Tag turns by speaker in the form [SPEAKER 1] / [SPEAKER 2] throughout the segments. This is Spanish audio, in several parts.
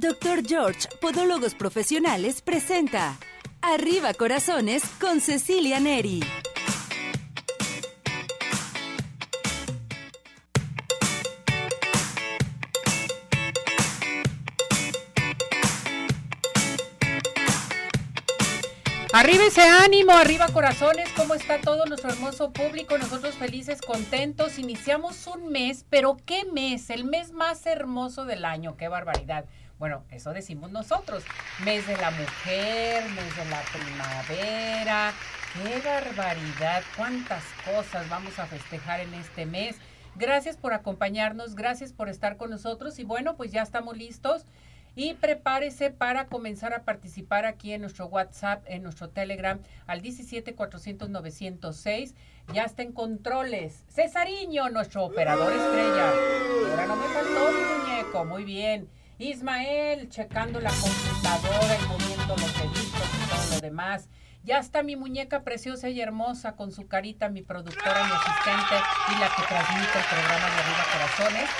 [SPEAKER 1] Doctor George, Podólogos Profesionales, presenta Arriba Corazones con Cecilia Neri.
[SPEAKER 2] Arriba ese ánimo, arriba corazones, ¿cómo está todo nuestro hermoso público? Nosotros felices, contentos, iniciamos un mes, pero ¿qué mes? El mes más hermoso del año, qué barbaridad. Bueno, eso decimos nosotros, mes de la mujer, mes de la primavera, qué barbaridad, cuántas cosas vamos a festejar en este mes. Gracias por acompañarnos, gracias por estar con nosotros y bueno, pues ya estamos listos y prepárese para comenzar a participar aquí en nuestro WhatsApp, en nuestro Telegram al 17 400 906. Ya está en controles. Cesariño, nuestro operador estrella. Ahora no me faltó mi muñeco, muy bien. Ismael, checando la computadora y moviendo los deditos y todo lo demás. Ya está mi muñeca preciosa y hermosa con su carita, mi productora, mi asistente y la que transmite el programa de Arriba Corazones.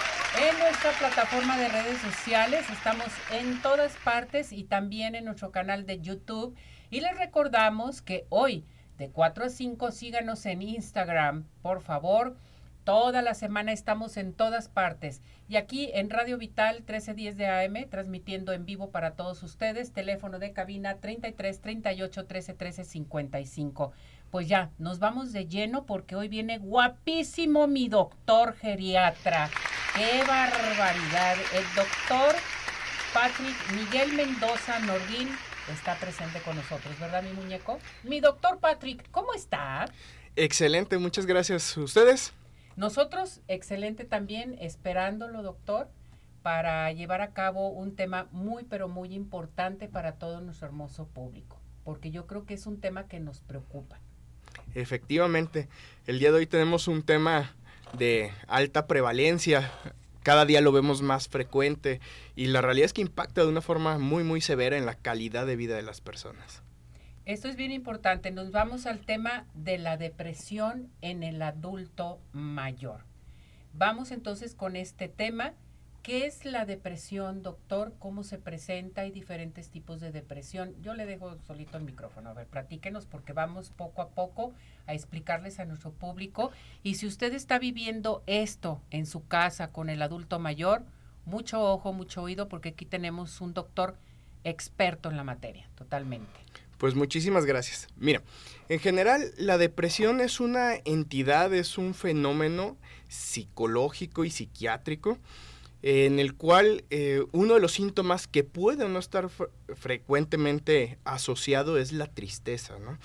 [SPEAKER 2] En nuestra plataforma de redes sociales estamos en todas partes y también en nuestro canal de YouTube. Y les recordamos que hoy de 4 a 5 síganos en Instagram, por favor. Toda la semana estamos en todas partes. Y aquí en Radio Vital 1310 de AM, transmitiendo en vivo para todos ustedes. Teléfono de cabina 33 38 13 13 55. Pues ya, nos vamos de lleno porque hoy viene guapísimo mi doctor geriatra. ¡Qué barbaridad! El doctor Patrick Miguel Mendoza Nordín está presente con nosotros, ¿verdad, mi muñeco? Mi doctor Patrick, ¿cómo está?
[SPEAKER 3] Excelente, muchas gracias. ¿Ustedes?
[SPEAKER 2] Nosotros, excelente también, esperándolo, doctor, para llevar a cabo un tema muy, pero muy importante para todo nuestro hermoso público, porque yo creo que es un tema que nos preocupa.
[SPEAKER 3] Efectivamente, el día de hoy tenemos un tema de alta prevalencia, cada día lo vemos más frecuente y la realidad es que impacta de una forma muy, muy severa en la calidad de vida de las personas.
[SPEAKER 2] Esto es bien importante. Nos vamos al tema de la depresión en el adulto mayor. Vamos entonces con este tema. ¿Qué es la depresión, doctor? ¿Cómo se presenta? Hay diferentes tipos de depresión. Yo le dejo solito el micrófono. A ver, platíquenos porque vamos poco a poco a explicarles a nuestro público. Y si usted está viviendo esto en su casa con el adulto mayor, mucho ojo, mucho oído, porque aquí tenemos un doctor experto en la materia, totalmente.
[SPEAKER 3] Pues muchísimas gracias. Mira, en general la depresión es una entidad, es un fenómeno psicológico y psiquiátrico en el cual eh, uno de los síntomas que puede no estar frecuentemente asociado es la tristeza, ¿no?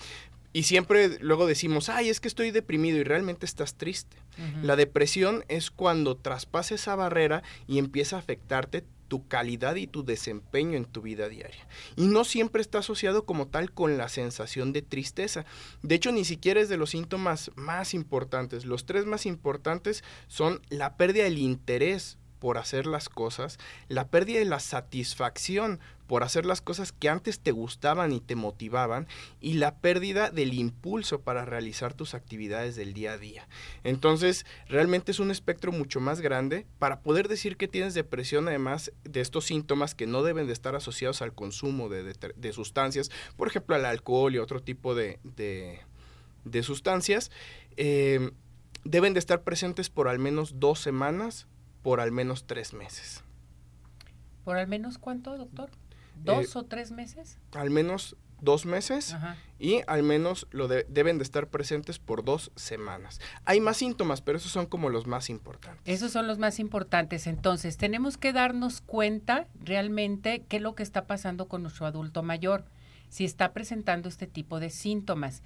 [SPEAKER 3] Y siempre luego decimos, ay, es que estoy deprimido y realmente estás triste. La depresión es cuando traspasa esa barrera y empieza a afectarte tu calidad y tu desempeño en tu vida diaria. Y no siempre está asociado como tal con la sensación de tristeza. De hecho, ni siquiera es de los síntomas más importantes. Los tres más importantes son la pérdida del interés por hacer las cosas, la pérdida de la satisfacción por hacer las cosas que antes te gustaban y te motivaban y la pérdida del impulso para realizar tus actividades del día a día. Entonces, realmente es un espectro mucho más grande para poder decir que tienes depresión, además de estos síntomas que no deben de estar asociados al consumo de, sustancias, por ejemplo, al alcohol y otro tipo de, sustancias. Eh, deben de estar presentes por al menos dos semanas por al menos tres meses.
[SPEAKER 2] ¿Por al menos cuánto, doctor? ¿Dos eh, o tres meses?
[SPEAKER 3] Al menos dos meses y al menos lo deben de estar presentes por dos semanas. Hay más síntomas, pero esos son como los más importantes.
[SPEAKER 2] Esos son los más importantes. Entonces, tenemos que darnos cuenta realmente qué es lo que está pasando con nuestro adulto mayor, si está presentando este tipo de síntomas.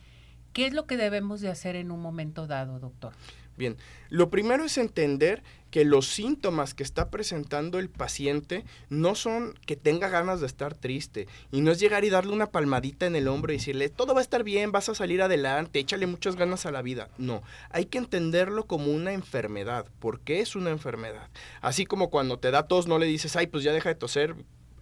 [SPEAKER 2] ¿Qué es lo que debemos de hacer en un momento dado, doctor?
[SPEAKER 3] Bien, lo primero es entender que los síntomas que está presentando el paciente no son que tenga ganas de estar triste y no es llegar y darle una palmadita en el hombro y decirle todo va a estar bien, vas a salir adelante, échale muchas ganas a la vida. No, hay que entenderlo como una enfermedad. ¿Por qué es una enfermedad? Así como cuando te da tos no le dices, ay, pues ya deja de toser,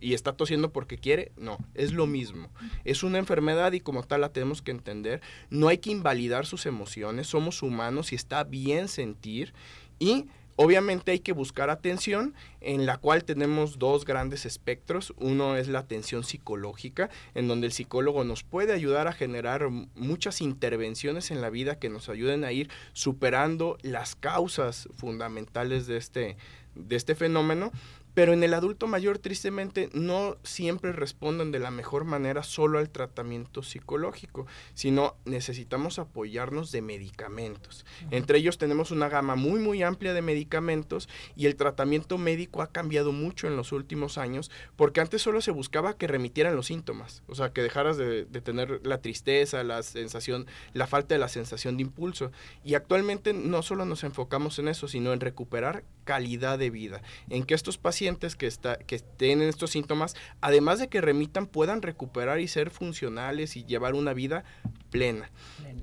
[SPEAKER 3] y está tosiendo porque quiere, no, es lo mismo. Es una enfermedad y como tal la tenemos que entender. No hay que invalidar sus emociones, somos humanos y está bien sentir y Obviamente hay que buscar atención, en la cual tenemos dos grandes espectros. Uno es la atención psicológica, en donde el psicólogo nos puede ayudar a generar muchas intervenciones en la vida que nos ayuden a ir superando las causas fundamentales de este, de este fenómeno pero en el adulto mayor, tristemente, no siempre responden de la mejor manera solo al tratamiento psicológico, sino necesitamos apoyarnos de medicamentos. Entre ellos tenemos una gama muy, muy amplia de medicamentos y el tratamiento médico ha cambiado mucho en los últimos años, porque antes solo se buscaba que remitieran los síntomas, o sea, que dejaras de, de tener la tristeza, la sensación, la falta de la sensación de impulso. Y actualmente no solo nos enfocamos en eso, sino en recuperar calidad de vida, en que estos pacientes que, está, que tienen estos síntomas, además de que remitan, puedan recuperar y ser funcionales y llevar una vida plena.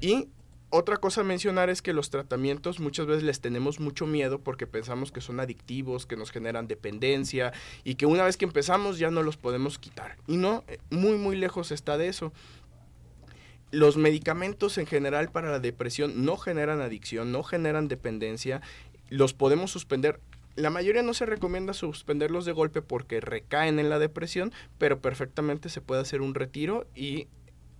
[SPEAKER 3] Y otra cosa a mencionar es que los tratamientos muchas veces les tenemos mucho miedo porque pensamos que son adictivos, que nos generan dependencia y que una vez que empezamos ya no los podemos quitar. Y no, eh, muy muy lejos está de eso. Los medicamentos en general para la depresión no generan adicción, no generan dependencia, los podemos suspender la mayoría no se recomienda suspenderlos de golpe porque recaen en la depresión, pero perfectamente se puede hacer un retiro y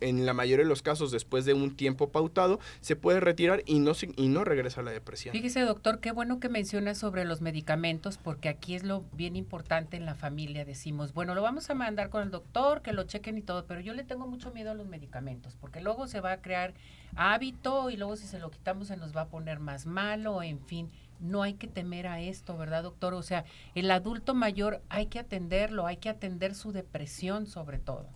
[SPEAKER 3] en la mayoría de los casos, después de un tiempo pautado, se puede retirar y no, y no regresa a la depresión.
[SPEAKER 2] Fíjese, doctor, qué bueno que menciona sobre los medicamentos, porque aquí es lo bien importante en la familia. Decimos, bueno, lo vamos a mandar con el doctor, que lo chequen y todo, pero yo le tengo mucho miedo a los medicamentos, porque luego se va a crear hábito y luego si se lo quitamos se nos va a poner más malo, en fin no hay que temer a esto, ¿verdad, doctor? O sea, el adulto mayor hay que atenderlo, hay que atender su depresión sobre todo.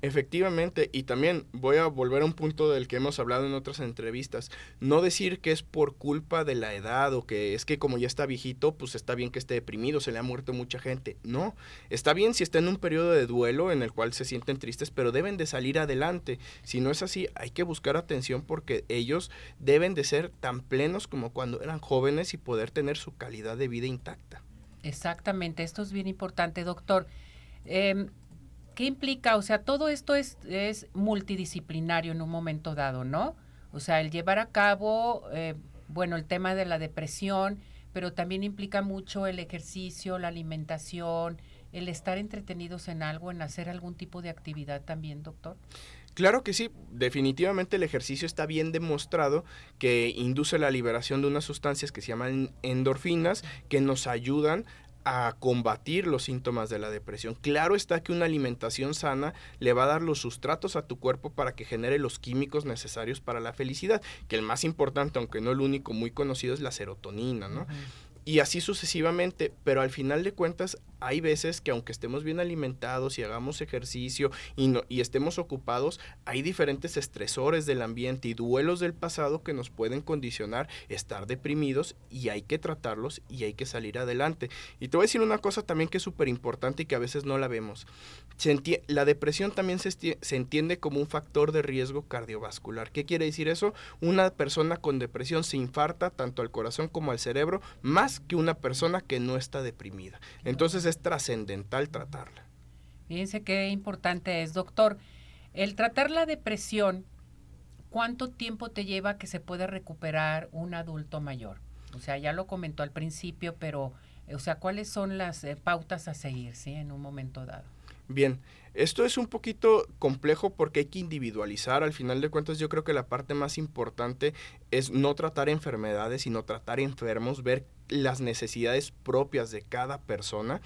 [SPEAKER 3] Efectivamente, y también voy a volver a un punto del que hemos hablado en otras entrevistas, no decir que es por culpa de la edad o que es que como ya está viejito, pues está bien que esté deprimido, se le ha muerto mucha gente. No, está bien si está en un periodo de duelo en el cual se sienten tristes, pero deben de salir adelante. Si no es así, hay que buscar atención porque ellos deben de ser tan plenos como cuando eran jóvenes y poder tener su calidad de vida intacta.
[SPEAKER 2] Exactamente, esto es bien importante, doctor. Eh, ¿Qué implica? O sea, todo esto es, es multidisciplinario en un momento dado, ¿no? O sea, el llevar a cabo, eh, bueno, el tema de la depresión, pero también implica mucho el ejercicio, la alimentación, el estar entretenidos en algo, en hacer algún tipo de actividad también, doctor.
[SPEAKER 3] Claro que sí, definitivamente el ejercicio está bien demostrado que induce la liberación de unas sustancias que se llaman endorfinas que nos ayudan a combatir los síntomas de la depresión. Claro está que una alimentación sana le va a dar los sustratos a tu cuerpo para que genere los químicos necesarios para la felicidad, que el más importante, aunque no el único muy conocido, es la serotonina, ¿no? Y así sucesivamente, pero al final de cuentas hay veces que aunque estemos bien alimentados y hagamos ejercicio y, no, y estemos ocupados, hay diferentes estresores del ambiente y duelos del pasado que nos pueden condicionar estar deprimidos y hay que tratarlos y hay que salir adelante. Y te voy a decir una cosa también que es súper importante y que a veces no la vemos. la depresión también se, se entiende como un factor de riesgo cardiovascular. ¿Qué quiere decir eso? Una persona con depresión se infarta tanto al corazón como al cerebro más que una persona que no está deprimida. Entonces es trascendental tratarla.
[SPEAKER 2] Fíjense qué importante es, doctor. El tratar la depresión, ¿cuánto tiempo te lleva que se puede recuperar un adulto mayor? O sea, ya lo comentó al principio, pero, o sea, ¿cuáles son las eh, pautas a seguir, sí, en un momento dado?
[SPEAKER 3] Bien, esto es un poquito complejo porque hay que individualizar. Al final de cuentas, yo creo que la parte más importante es no tratar enfermedades, sino tratar enfermos, ver las necesidades propias de cada persona.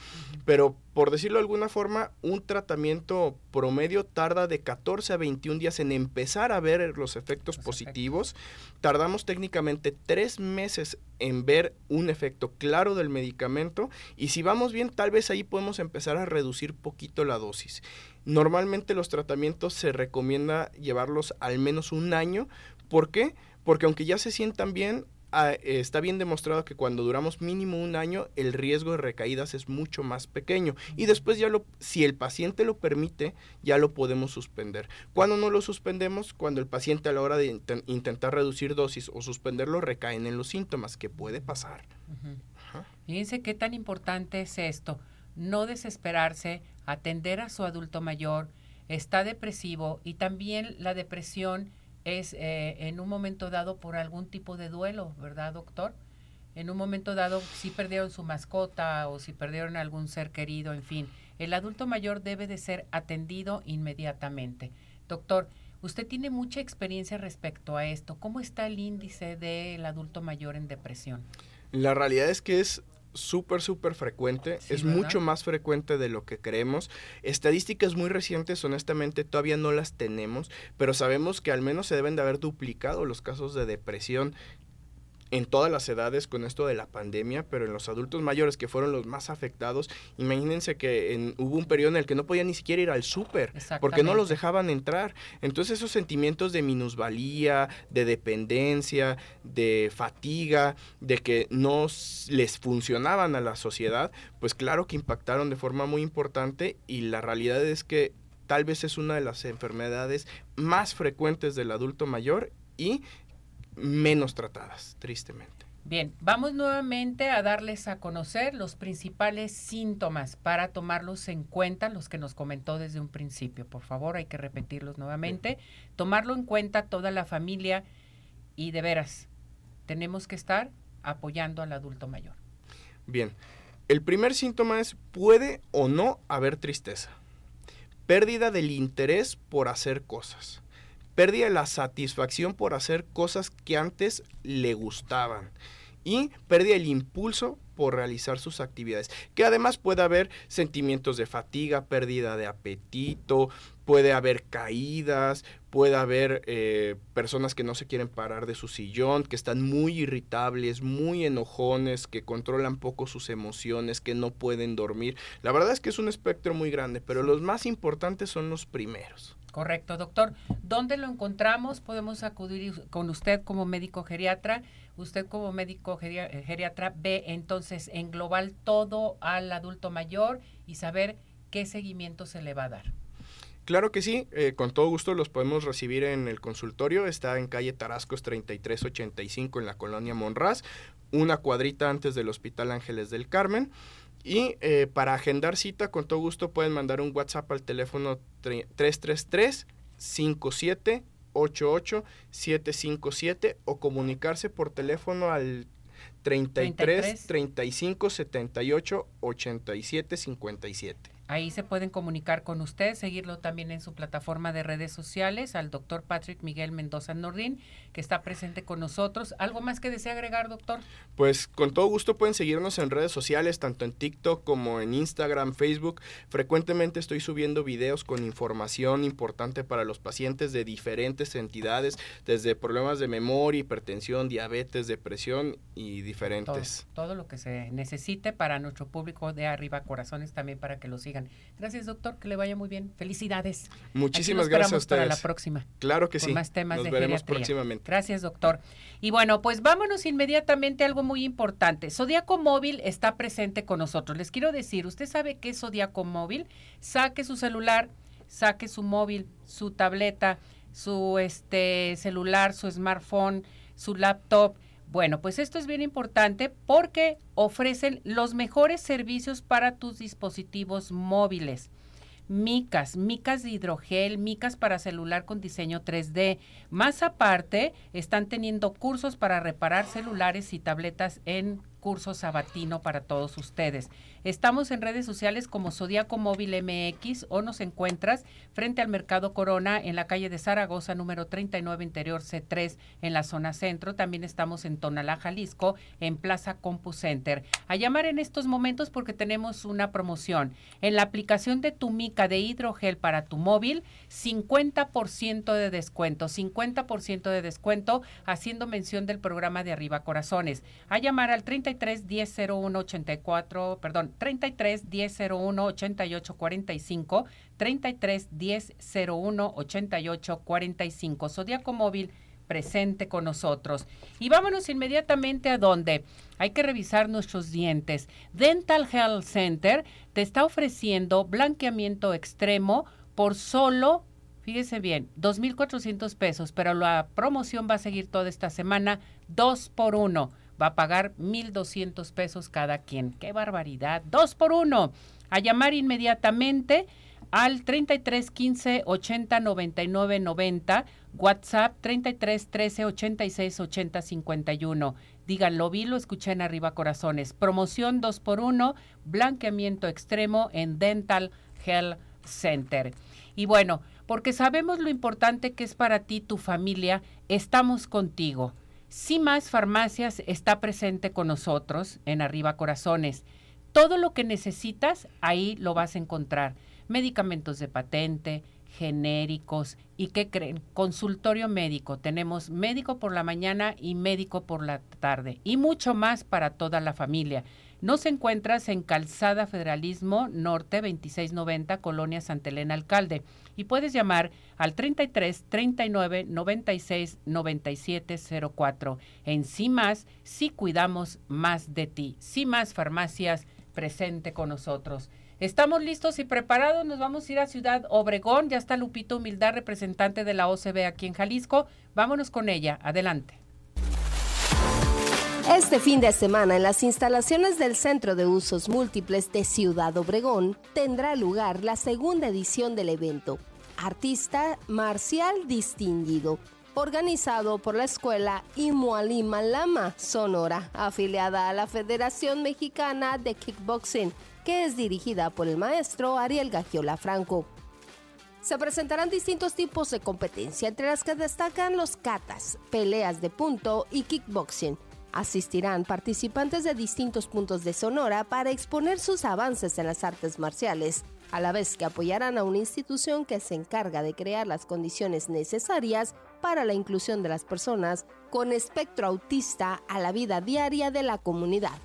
[SPEAKER 3] Pero por decirlo de alguna forma, un tratamiento promedio tarda de 14 a 21 días en empezar a ver los efectos positivos. Tardamos técnicamente tres meses en ver un efecto claro del medicamento y si vamos bien, tal vez ahí podemos empezar a reducir poquito la dosis. Normalmente los tratamientos se recomienda llevarlos al menos un año. ¿Por qué? Porque aunque ya se sientan bien, Ah, está bien demostrado que cuando duramos mínimo un año, el riesgo de recaídas es mucho más pequeño. Y después ya lo, si el paciente lo permite, ya lo podemos suspender. Cuando no lo suspendemos, cuando el paciente a la hora de intentar reducir dosis o suspenderlo recaen en los síntomas, que puede pasar.
[SPEAKER 2] Fíjense qué tan importante es esto. No desesperarse, atender a su adulto mayor, está depresivo y también la depresión es eh, en un momento dado por algún tipo de duelo, ¿verdad, doctor? en un momento dado, si perdieron su mascota o si perdieron algún ser querido, en fin, el adulto mayor debe de ser atendido inmediatamente. Doctor, usted tiene mucha experiencia respecto a esto. ¿Cómo está el índice del adulto mayor en depresión?
[SPEAKER 3] La realidad es que es súper, súper frecuente, es mucho más frecuente de lo que creemos. Estadísticas muy recientes, honestamente, todavía no las tenemos, pero sabemos que al menos se deben de haber duplicado los casos de depresión en todas las edades con esto de la pandemia, pero en los adultos mayores que fueron los más afectados, imagínense que en, hubo un periodo en el que no podían ni siquiera ir al súper porque no los dejaban entrar. Entonces esos sentimientos de minusvalía, de dependencia, de fatiga, de que no les funcionaban a la sociedad, pues claro que impactaron de forma muy importante y la realidad es que tal vez es una de las enfermedades más frecuentes del adulto mayor y menos tratadas, tristemente.
[SPEAKER 2] Bien, vamos nuevamente a darles a conocer los principales síntomas para tomarlos en cuenta, los que nos comentó desde un principio. Por favor, hay que repetirlos nuevamente. Tomarlo en cuenta toda la familia y de veras, tenemos que estar apoyando al adulto mayor.
[SPEAKER 3] Bien, el primer síntoma es puede o no haber tristeza. Pérdida del interés por hacer cosas pérdida la satisfacción por hacer cosas que antes le gustaban y pérdida el impulso por realizar sus actividades. Que además puede haber sentimientos de fatiga, pérdida de apetito, puede haber caídas, puede haber eh, personas que no se quieren parar de su sillón, que están muy irritables, muy enojones, que controlan poco sus emociones, que no pueden dormir. La verdad es que es un espectro muy grande, pero los más importantes son los primeros.
[SPEAKER 2] Correcto, doctor. ¿Dónde lo encontramos? Podemos acudir con usted como médico geriatra. Usted como médico eh, geriatra ve entonces en global todo al adulto mayor y saber qué seguimiento se le va a dar.
[SPEAKER 3] Claro que sí, eh, con todo gusto los podemos recibir en el consultorio. Está en calle Tarascos 3385 en la colonia Monraz, una cuadrita antes del Hospital Ángeles del Carmen. Y eh, para agendar cita, con todo gusto pueden mandar un WhatsApp al teléfono 333 57 88 757 o comunicarse por teléfono al 33 35 78 87 57.
[SPEAKER 2] Ahí se pueden comunicar con usted, seguirlo también en su plataforma de redes sociales, al doctor Patrick Miguel Mendoza Nordín, que está presente con nosotros. ¿Algo más que desea agregar, doctor?
[SPEAKER 3] Pues con todo gusto pueden seguirnos en redes sociales, tanto en TikTok como en Instagram, Facebook. Frecuentemente estoy subiendo videos con información importante para los pacientes de diferentes entidades, desde problemas de memoria, hipertensión, diabetes, depresión y diferentes.
[SPEAKER 2] Todo, todo lo que se necesite para nuestro público de Arriba Corazones, también para que lo sigan Gracias, doctor, que le vaya muy bien. Felicidades.
[SPEAKER 3] Muchísimas gracias a ustedes.
[SPEAKER 2] para la próxima.
[SPEAKER 3] Claro que sí.
[SPEAKER 2] Más temas
[SPEAKER 3] Nos
[SPEAKER 2] de
[SPEAKER 3] veremos próximamente.
[SPEAKER 2] Gracias, doctor. Y bueno, pues vámonos inmediatamente a algo muy importante. Zodiaco Móvil está presente con nosotros. Les quiero decir, ¿usted sabe qué es Zodiaco Móvil? Saque su celular, saque su móvil, su tableta, su este celular, su smartphone, su laptop bueno, pues esto es bien importante porque ofrecen los mejores servicios para tus dispositivos móviles. Micas, micas de hidrogel, micas para celular con diseño 3D. Más aparte, están teniendo cursos para reparar celulares y tabletas en curso sabatino para todos ustedes. Estamos en redes sociales como Zodíaco Móvil MX o nos encuentras frente al Mercado Corona en la calle de Zaragoza, número 39, interior C3, en la zona centro. También estamos en Tonalá, Jalisco, en Plaza Compu Center. A llamar en estos momentos porque tenemos una promoción. En la aplicación de tu mica de hidrogel para tu móvil, 50% de descuento, 50% de descuento, haciendo mención del programa de Arriba Corazones. A llamar al 30 33 10 01 84, perdón, 33 10 01 88 45, 33 10 01 88 45. Zodíaco Móvil presente con nosotros. Y vámonos inmediatamente a donde hay que revisar nuestros dientes. Dental Health Center te está ofreciendo blanqueamiento extremo por solo Fíjese bien, 2.400 pesos, pero la promoción va a seguir toda esta semana, dos por uno va a pagar 1.200 pesos cada quien. ¡Qué barbaridad! Dos por uno. A llamar inmediatamente al 33 15 80 99 90, WhatsApp 33 13 86 80 51. Díganlo, vi, lo escuché en Arriba Corazones. Promoción 2x1, blanqueamiento extremo en Dental Health Center. Y bueno, porque sabemos lo importante que es para ti, tu familia, estamos contigo. Si más farmacias está presente con nosotros en Arriba Corazones. Todo lo que necesitas, ahí lo vas a encontrar. Medicamentos de patente, genéricos y qué creen, consultorio médico. Tenemos médico por la mañana y médico por la tarde y mucho más para toda la familia. Nos encuentras en Calzada Federalismo Norte 2690, Colonia Santa Elena Alcalde. Y puedes llamar al 33 39 96 97 04. En Más, sí cuidamos más de ti. Más Farmacias presente con nosotros. Estamos listos y preparados, nos vamos a ir a Ciudad Obregón, ya está Lupito Humildad, representante de la OCB aquí en Jalisco. Vámonos con ella, adelante.
[SPEAKER 4] Este fin de semana en las instalaciones del Centro de Usos Múltiples de Ciudad Obregón tendrá lugar la segunda edición del evento, Artista Marcial Distinguido, organizado por la escuela Imualima Lama Sonora, afiliada a la Federación Mexicana de Kickboxing, que es dirigida por el maestro Ariel Gagiola Franco. Se presentarán distintos tipos de competencia, entre las que destacan los katas, peleas de punto y kickboxing Asistirán participantes de distintos puntos de Sonora para exponer sus avances en las artes marciales, a la vez que apoyarán a una institución que se encarga de crear las condiciones necesarias para la inclusión de las personas con espectro autista a la vida diaria de la comunidad.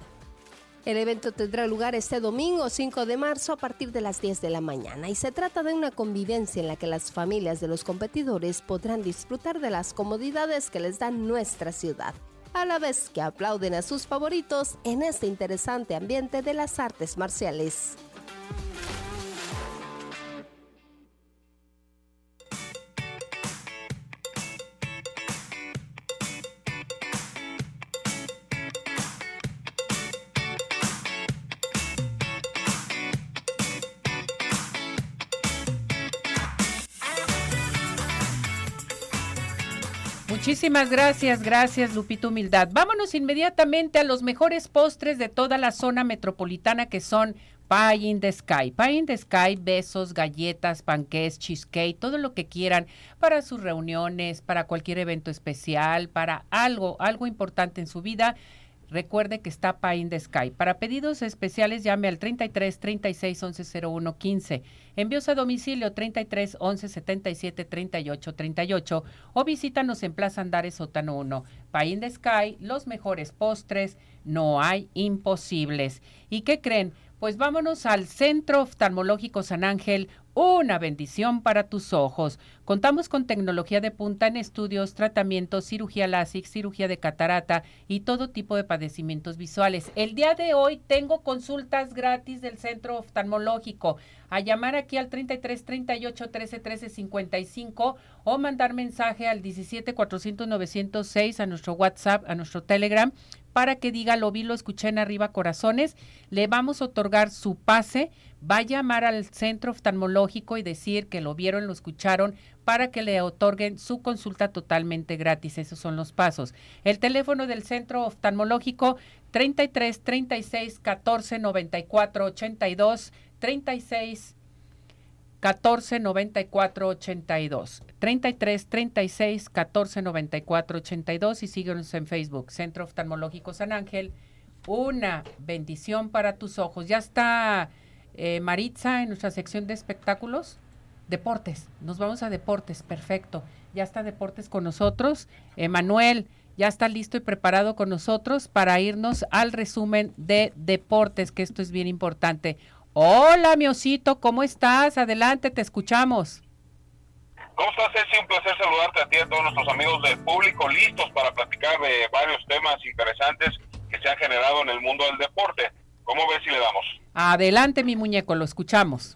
[SPEAKER 4] El evento tendrá lugar este domingo 5 de marzo a partir de las 10 de la mañana y se trata de una convivencia en la que las familias de los competidores podrán disfrutar de las comodidades que les da nuestra ciudad a la vez que aplauden a sus favoritos en este interesante ambiente de las artes marciales.
[SPEAKER 2] Muchísimas gracias, gracias Lupito Humildad. Vámonos inmediatamente a los mejores postres de toda la zona metropolitana que son Pie in the Sky. Pie in the Sky, besos, galletas, panqués, cheesecake, todo lo que quieran para sus reuniones, para cualquier evento especial, para algo, algo importante en su vida. Recuerde que está Pie in the Sky. Para pedidos especiales llame al 33 36 11 01 15. Envíos a domicilio 33 11 77 38 38 o visítanos en Plaza Andares Sótano 1. Pie in the Sky, los mejores postres, no hay imposibles. ¿Y qué creen? Pues vámonos al Centro Oftalmológico San Ángel, una bendición para tus ojos. Contamos con tecnología de punta en estudios, tratamientos, cirugía láser, cirugía de catarata y todo tipo de padecimientos visuales. El día de hoy tengo consultas gratis del Centro Oftalmológico. A llamar aquí al 33 38 13 13 55 o mandar mensaje al 17 400 906 a nuestro WhatsApp, a nuestro Telegram para que diga lo vi, lo escuché en arriba corazones, le vamos a otorgar su pase, va a llamar al centro oftalmológico y decir que lo vieron, lo escucharon, para que le otorguen su consulta totalmente gratis. Esos son los pasos. El teléfono del centro oftalmológico 33 36 14 94 82 36 14 94 82 33 36 14 94 82 y síguenos en Facebook Centro Oftalmológico San Ángel. Una bendición para tus ojos. Ya está eh, Maritza en nuestra sección de espectáculos. Deportes. Nos vamos a deportes. Perfecto. Ya está deportes con nosotros. Emanuel ya está listo y preparado con nosotros para irnos al resumen de deportes que esto es bien importante Hola, mi osito, ¿cómo estás? Adelante, te escuchamos.
[SPEAKER 5] ¿Cómo estás, Ceci? Un placer saludarte a ti y a todos nuestros amigos del público, listos para platicar de varios temas interesantes que se han generado en el mundo del deporte. ¿Cómo ves si le damos?
[SPEAKER 2] Adelante, mi muñeco, lo escuchamos.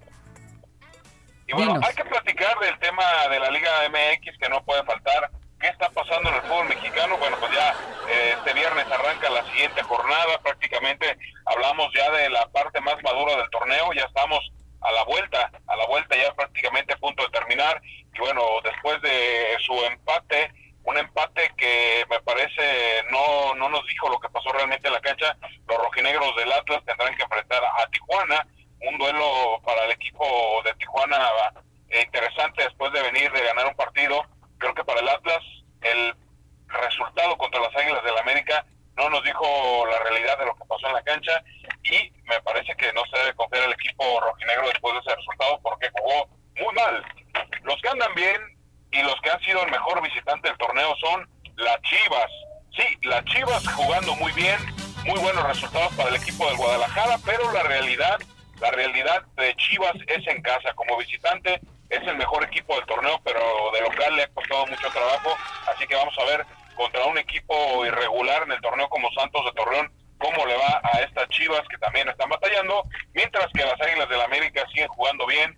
[SPEAKER 5] Y bueno, hay que platicar del tema de la Liga MX que no puede faltar. ¿Qué está pasando en el fútbol mexicano? Bueno, pues ya eh, este viernes arranca la siguiente jornada, prácticamente hablamos ya de la parte más madura del torneo, ya estamos a la vuelta, a la vuelta ya prácticamente a punto de terminar, y bueno, después de su empate, un empate que me parece no, no nos dijo lo realmente en la cancha. Los rojinegros del Atlas tendrán que enfrentar a Tijuana, un duelo para el equipo de Tijuana eh, interesante después de venir de ganar un partido. Creo que para el Atlas el resultado contra las Águilas del América no nos dijo la realidad de lo que pasó en la cancha y me parece que no se debe confiar el equipo rojinegro después de ese resultado porque jugó muy mal. Los que andan bien y los que han sido el mejor visitante del torneo son las Chivas. Sí, las Chivas jugando muy bien, muy buenos resultados para el equipo del Guadalajara, pero la realidad, la realidad de Chivas es en casa. Como visitante es el mejor equipo del torneo, pero de local le ha costado mucho trabajo, así que vamos a ver contra un equipo irregular en el torneo como Santos de Torreón cómo le va a estas Chivas que también están batallando, mientras que las Águilas del América siguen jugando bien,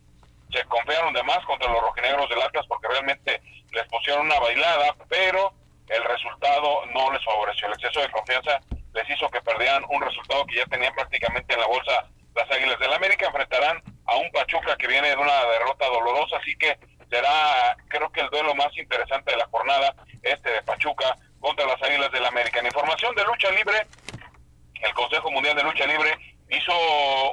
[SPEAKER 5] se confiaron de más contra los rojinegros del Atlas porque realmente les pusieron una bailada, pero el resultado no les favoreció. El exceso de confianza les hizo que perdieran un resultado que ya tenían prácticamente en la bolsa las Águilas del América. Enfrentarán a un Pachuca que viene de una derrota dolorosa, así que será creo que el duelo más interesante de la jornada, este de Pachuca contra las Águilas del América. En información de lucha libre, el Consejo Mundial de Lucha Libre hizo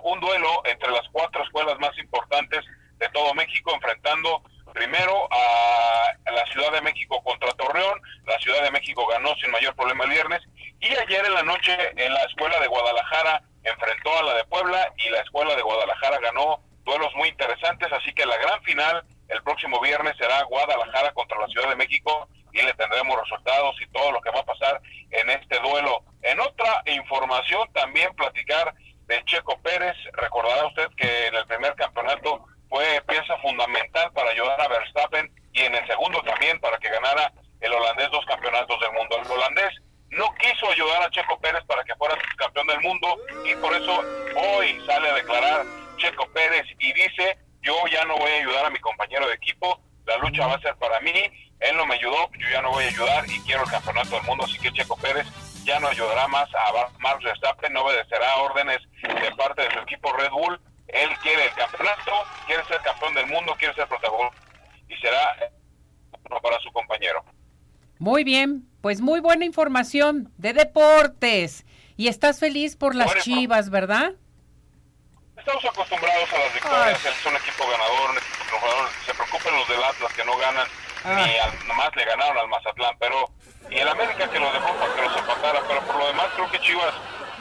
[SPEAKER 5] un duelo entre las cuatro escuelas más importantes de todo México, enfrentando primero a la Ciudad de México contra Torreón. La Ciudad de México ganó sin mayor problema el viernes. Y ayer en la noche en la Escuela de Guadalajara enfrentó a la de Puebla y la Escuela de Guadalajara ganó duelos muy interesantes. Así que la gran final el próximo viernes será Guadalajara contra la Ciudad de México y le tendremos resultados y todo lo que va a pasar en este duelo. En otra información también platicar de Checo Pérez. Recordará usted que en el primer campeonato fue pieza fundamental para ayudar a Verstappen y en el segundo también para que ganara el holandés dos campeonatos del mundo. El holandés no quiso ayudar a Checo Pérez para que fuera campeón del mundo y por eso hoy sale a declarar Checo Pérez y dice yo ya no voy a ayudar a mi compañero de equipo, la lucha va a ser para mí, él no me ayudó, yo ya no voy a ayudar y quiero el campeonato del mundo, así que Checo Pérez ya no ayudará más a Max Verstappen, no obedecerá órdenes de parte de su equipo Red Bull él quiere el campeonato, quiere ser campeón del mundo, quiere ser protagonista y será para su compañero.
[SPEAKER 2] Muy bien, pues muy buena información de deportes. Y estás feliz por las Chivas, ¿verdad?
[SPEAKER 5] Estamos acostumbrados a las victorias. Es un equipo ganador, un equipo triunfador. Se preocupen los del Atlas que no ganan, ah. ni al, nomás le ganaron al Mazatlán. Pero, y el América que lo dejó para que los empatara. Pero por lo demás, creo que Chivas,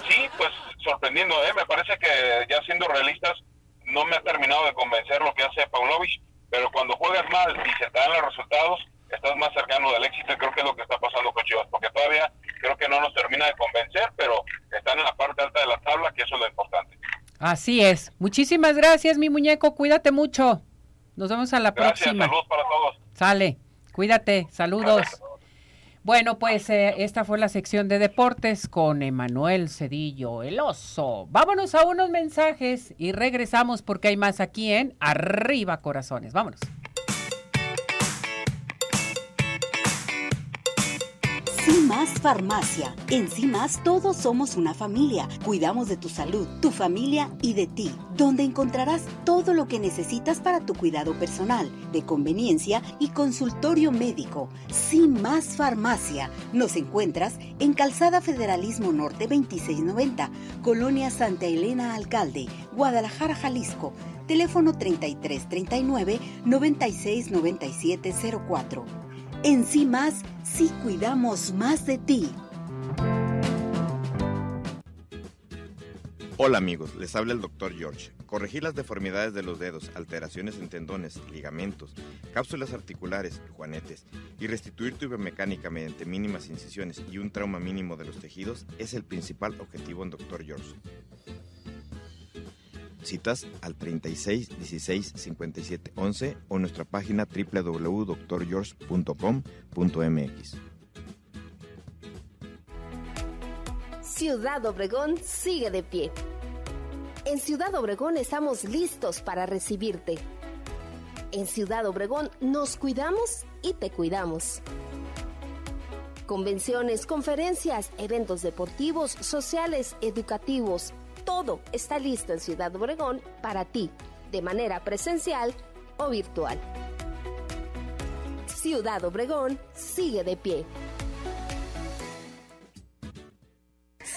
[SPEAKER 5] sí, pues sorprendiendo, ¿eh? Me parece que ya siendo realistas, no me ha terminado de convencer lo que hace Paunovic, pero cuando juegas mal y se te dan los resultados, estás más cercano del éxito y creo que es lo que está pasando con Chivas, porque todavía creo que no nos termina de convencer, pero están en la parte alta de la tabla, que eso es lo importante.
[SPEAKER 2] Así es. Muchísimas gracias, mi muñeco. Cuídate mucho. Nos vemos a la próxima.
[SPEAKER 5] Saludos para todos.
[SPEAKER 2] Sale. Cuídate. Saludos. Bueno, pues eh, esta fue la sección de deportes con Emanuel Cedillo, el oso. Vámonos a unos mensajes y regresamos porque hay más aquí en Arriba Corazones. Vámonos.
[SPEAKER 6] Más Farmacia. En Más todos somos una familia. Cuidamos de tu salud, tu familia y de ti, donde encontrarás todo lo que necesitas para tu cuidado personal, de conveniencia y consultorio médico. Sin Más Farmacia. Nos encuentras en Calzada Federalismo Norte 2690, Colonia Santa Elena Alcalde, Guadalajara, Jalisco. Teléfono 3339 969704. En sí más, sí cuidamos más de ti.
[SPEAKER 7] Hola amigos, les habla el Dr. George. Corregir las deformidades de los dedos, alteraciones en tendones, ligamentos, cápsulas articulares, juanetes y restituir tu biomecánica mediante mínimas incisiones y un trauma mínimo de los tejidos es el principal objetivo en Dr. George. Citas al 36 16 57 11 o nuestra página www.drgeorge.com.mx.
[SPEAKER 4] Ciudad Obregón sigue de pie. En Ciudad Obregón estamos listos para recibirte. En Ciudad Obregón nos cuidamos y te cuidamos. Convenciones, conferencias, eventos deportivos, sociales, educativos, todo está listo en Ciudad Obregón para ti, de manera presencial o virtual. Ciudad Obregón sigue de pie.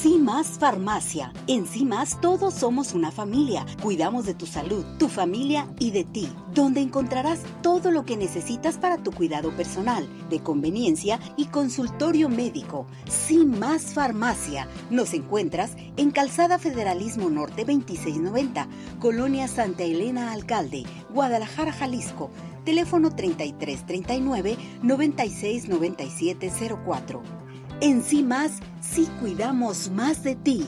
[SPEAKER 6] CIMAS Farmacia. En CIMAS todos somos una familia. Cuidamos de tu salud, tu familia y de ti, donde encontrarás todo lo que necesitas para tu cuidado personal, de conveniencia y consultorio médico. CIMAS Farmacia. Nos encuentras en Calzada Federalismo Norte 2690, Colonia Santa Elena Alcalde, Guadalajara, Jalisco. Teléfono 3339 969704. En sí más, sí cuidamos más de ti.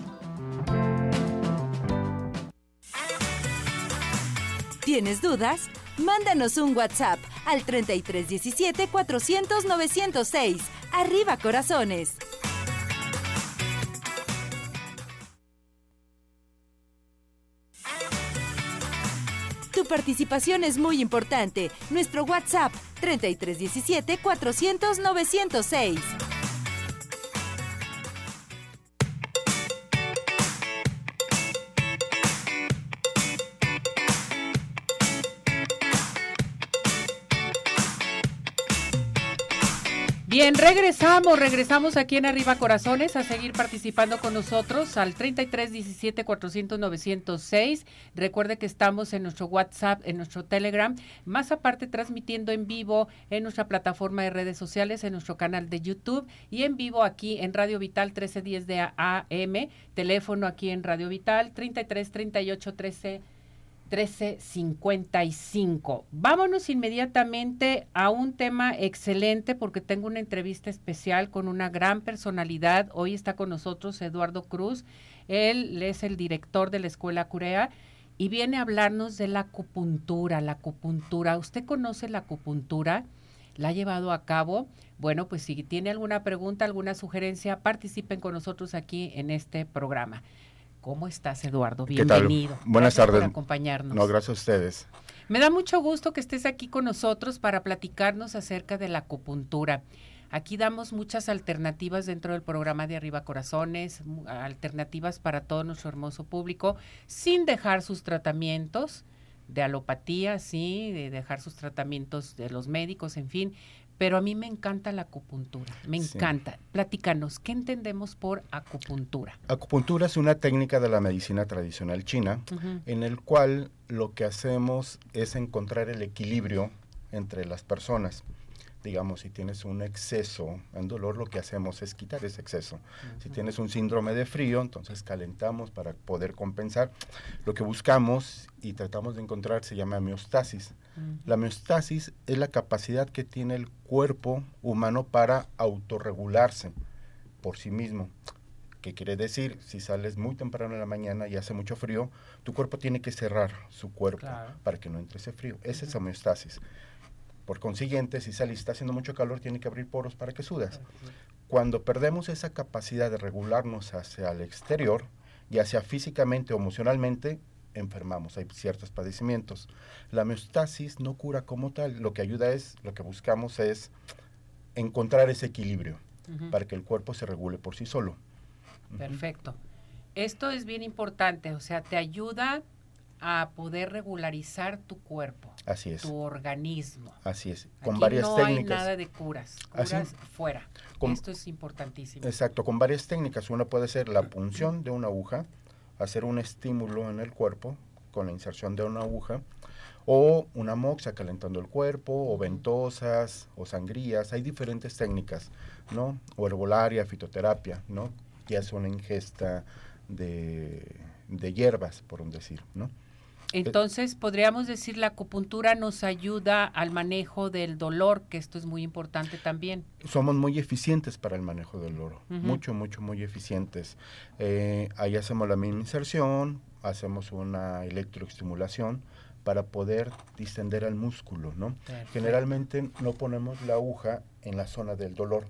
[SPEAKER 1] ¿Tienes dudas? Mándanos un WhatsApp al 3317 400 906. Arriba corazones. Tu participación es muy importante. Nuestro WhatsApp 3317 400 906.
[SPEAKER 2] Bien, regresamos, regresamos aquí en Arriba Corazones a seguir participando con nosotros al 33 17 400 906. Recuerde que estamos en nuestro WhatsApp, en nuestro Telegram, más aparte transmitiendo en vivo en nuestra plataforma de redes sociales, en nuestro canal de YouTube y en vivo aquí en Radio Vital 1310 de AM, teléfono aquí en Radio Vital 33 38 13 1355. Vámonos inmediatamente a un tema excelente porque tengo una entrevista especial con una gran personalidad. Hoy está con nosotros Eduardo Cruz. Él es el director de la Escuela Curea y viene a hablarnos de la acupuntura. La acupuntura, ¿usted conoce la acupuntura? ¿La ha llevado a cabo? Bueno, pues si tiene alguna pregunta, alguna sugerencia, participen con nosotros aquí en este programa. ¿Cómo estás, Eduardo? Bienvenido.
[SPEAKER 8] Buenas tardes.
[SPEAKER 2] Por acompañarnos.
[SPEAKER 8] No, gracias a ustedes.
[SPEAKER 2] Me da mucho gusto que estés aquí con nosotros para platicarnos acerca de la acupuntura. Aquí damos muchas alternativas dentro del programa de Arriba Corazones, alternativas para todo nuestro hermoso público, sin dejar sus tratamientos de alopatía, sí, de dejar sus tratamientos de los médicos, en fin, pero a mí me encanta la acupuntura, me encanta. Platícanos, ¿qué entendemos por acupuntura?
[SPEAKER 8] Acupuntura es una técnica de la medicina tradicional china, en el cual lo que hacemos es encontrar el equilibrio entre las personas digamos, si tienes un exceso en dolor, lo que hacemos es quitar ese exceso. Si tienes un síndrome de frío, entonces calentamos para poder compensar. Lo que buscamos y tratamos de encontrar se llama homeostasis. La homeostasis es la capacidad que tiene el cuerpo humano para autorregularse por sí mismo. ¿Qué quiere decir? Si sales muy temprano en la mañana y hace mucho frío, tu cuerpo tiene que cerrar su cuerpo para que no entre ese frío. Esa es homeostasis. Por consiguiente, si sales y está haciendo mucho calor, tiene que abrir poros para que sudas. Cuando perdemos esa capacidad de regularnos hacia el exterior, ya sea físicamente o emocionalmente, enfermamos, hay ciertos padecimientos. La homeostasis no cura como tal, lo que ayuda es, lo que buscamos es encontrar ese equilibrio para que el cuerpo se regule por sí solo.
[SPEAKER 2] Perfecto. Esto es bien importante, o sea, te ayuda a poder regularizar tu cuerpo.
[SPEAKER 8] Así es.
[SPEAKER 2] Tu organismo.
[SPEAKER 8] Así es. Con varias
[SPEAKER 2] no
[SPEAKER 8] técnicas.
[SPEAKER 2] No hay nada de curas. Curas fuera. Esto es importantísimo.
[SPEAKER 8] Exacto. Con varias técnicas. Una puede ser la punción de una aguja, hacer un estímulo en el cuerpo con la inserción de una aguja, o una moxa calentando el cuerpo, o ventosas, o sangrías. Hay diferentes técnicas, ¿no? O herbolaria, fitoterapia, ¿no? Que es una ingesta de, de hierbas, por un decir, ¿no?
[SPEAKER 2] Entonces, podríamos decir la acupuntura nos ayuda al manejo del dolor, que esto es muy importante también.
[SPEAKER 8] Somos muy eficientes para el manejo del dolor, mucho, mucho, muy eficientes. Eh, ahí hacemos la misma inserción, hacemos una electroestimulación para poder distender al músculo, ¿no? Generalmente no ponemos la aguja en la zona del dolor.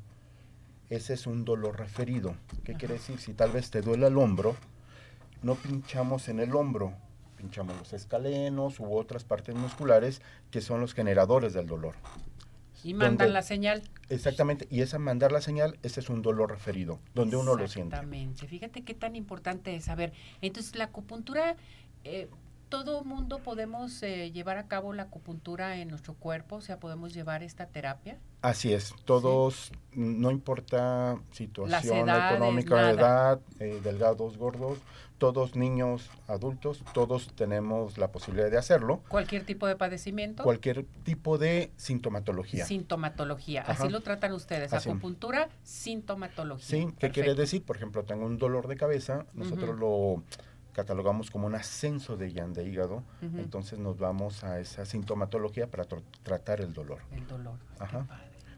[SPEAKER 8] Ese es un dolor referido. ¿Qué quiere decir? Si tal vez te duele el hombro, no pinchamos en el hombro, pinchamos los escalenos u otras partes musculares que son los generadores del dolor.
[SPEAKER 2] Y mandan la señal.
[SPEAKER 8] Exactamente, y esa mandar la señal, ese es un dolor referido, donde uno lo siente.
[SPEAKER 2] Exactamente, fíjate qué tan importante es saber. Entonces, la acupuntura, eh, todo mundo podemos eh, llevar a cabo la acupuntura en nuestro cuerpo, o sea, podemos llevar esta terapia.
[SPEAKER 8] Así es, todos, no importa situación económica, edad, eh, delgados, gordos, todos niños, adultos, todos tenemos la posibilidad de hacerlo.
[SPEAKER 2] Cualquier tipo de padecimiento.
[SPEAKER 8] Cualquier tipo de sintomatología.
[SPEAKER 2] Sintomatología, así lo tratan ustedes, acupuntura, sintomatología.
[SPEAKER 8] Sí, ¿qué quiere decir? Por ejemplo, tengo un dolor de cabeza, nosotros lo catalogamos como un ascenso de llan de hígado, entonces nos vamos a esa sintomatología para tratar el dolor.
[SPEAKER 2] El dolor.
[SPEAKER 8] Ajá.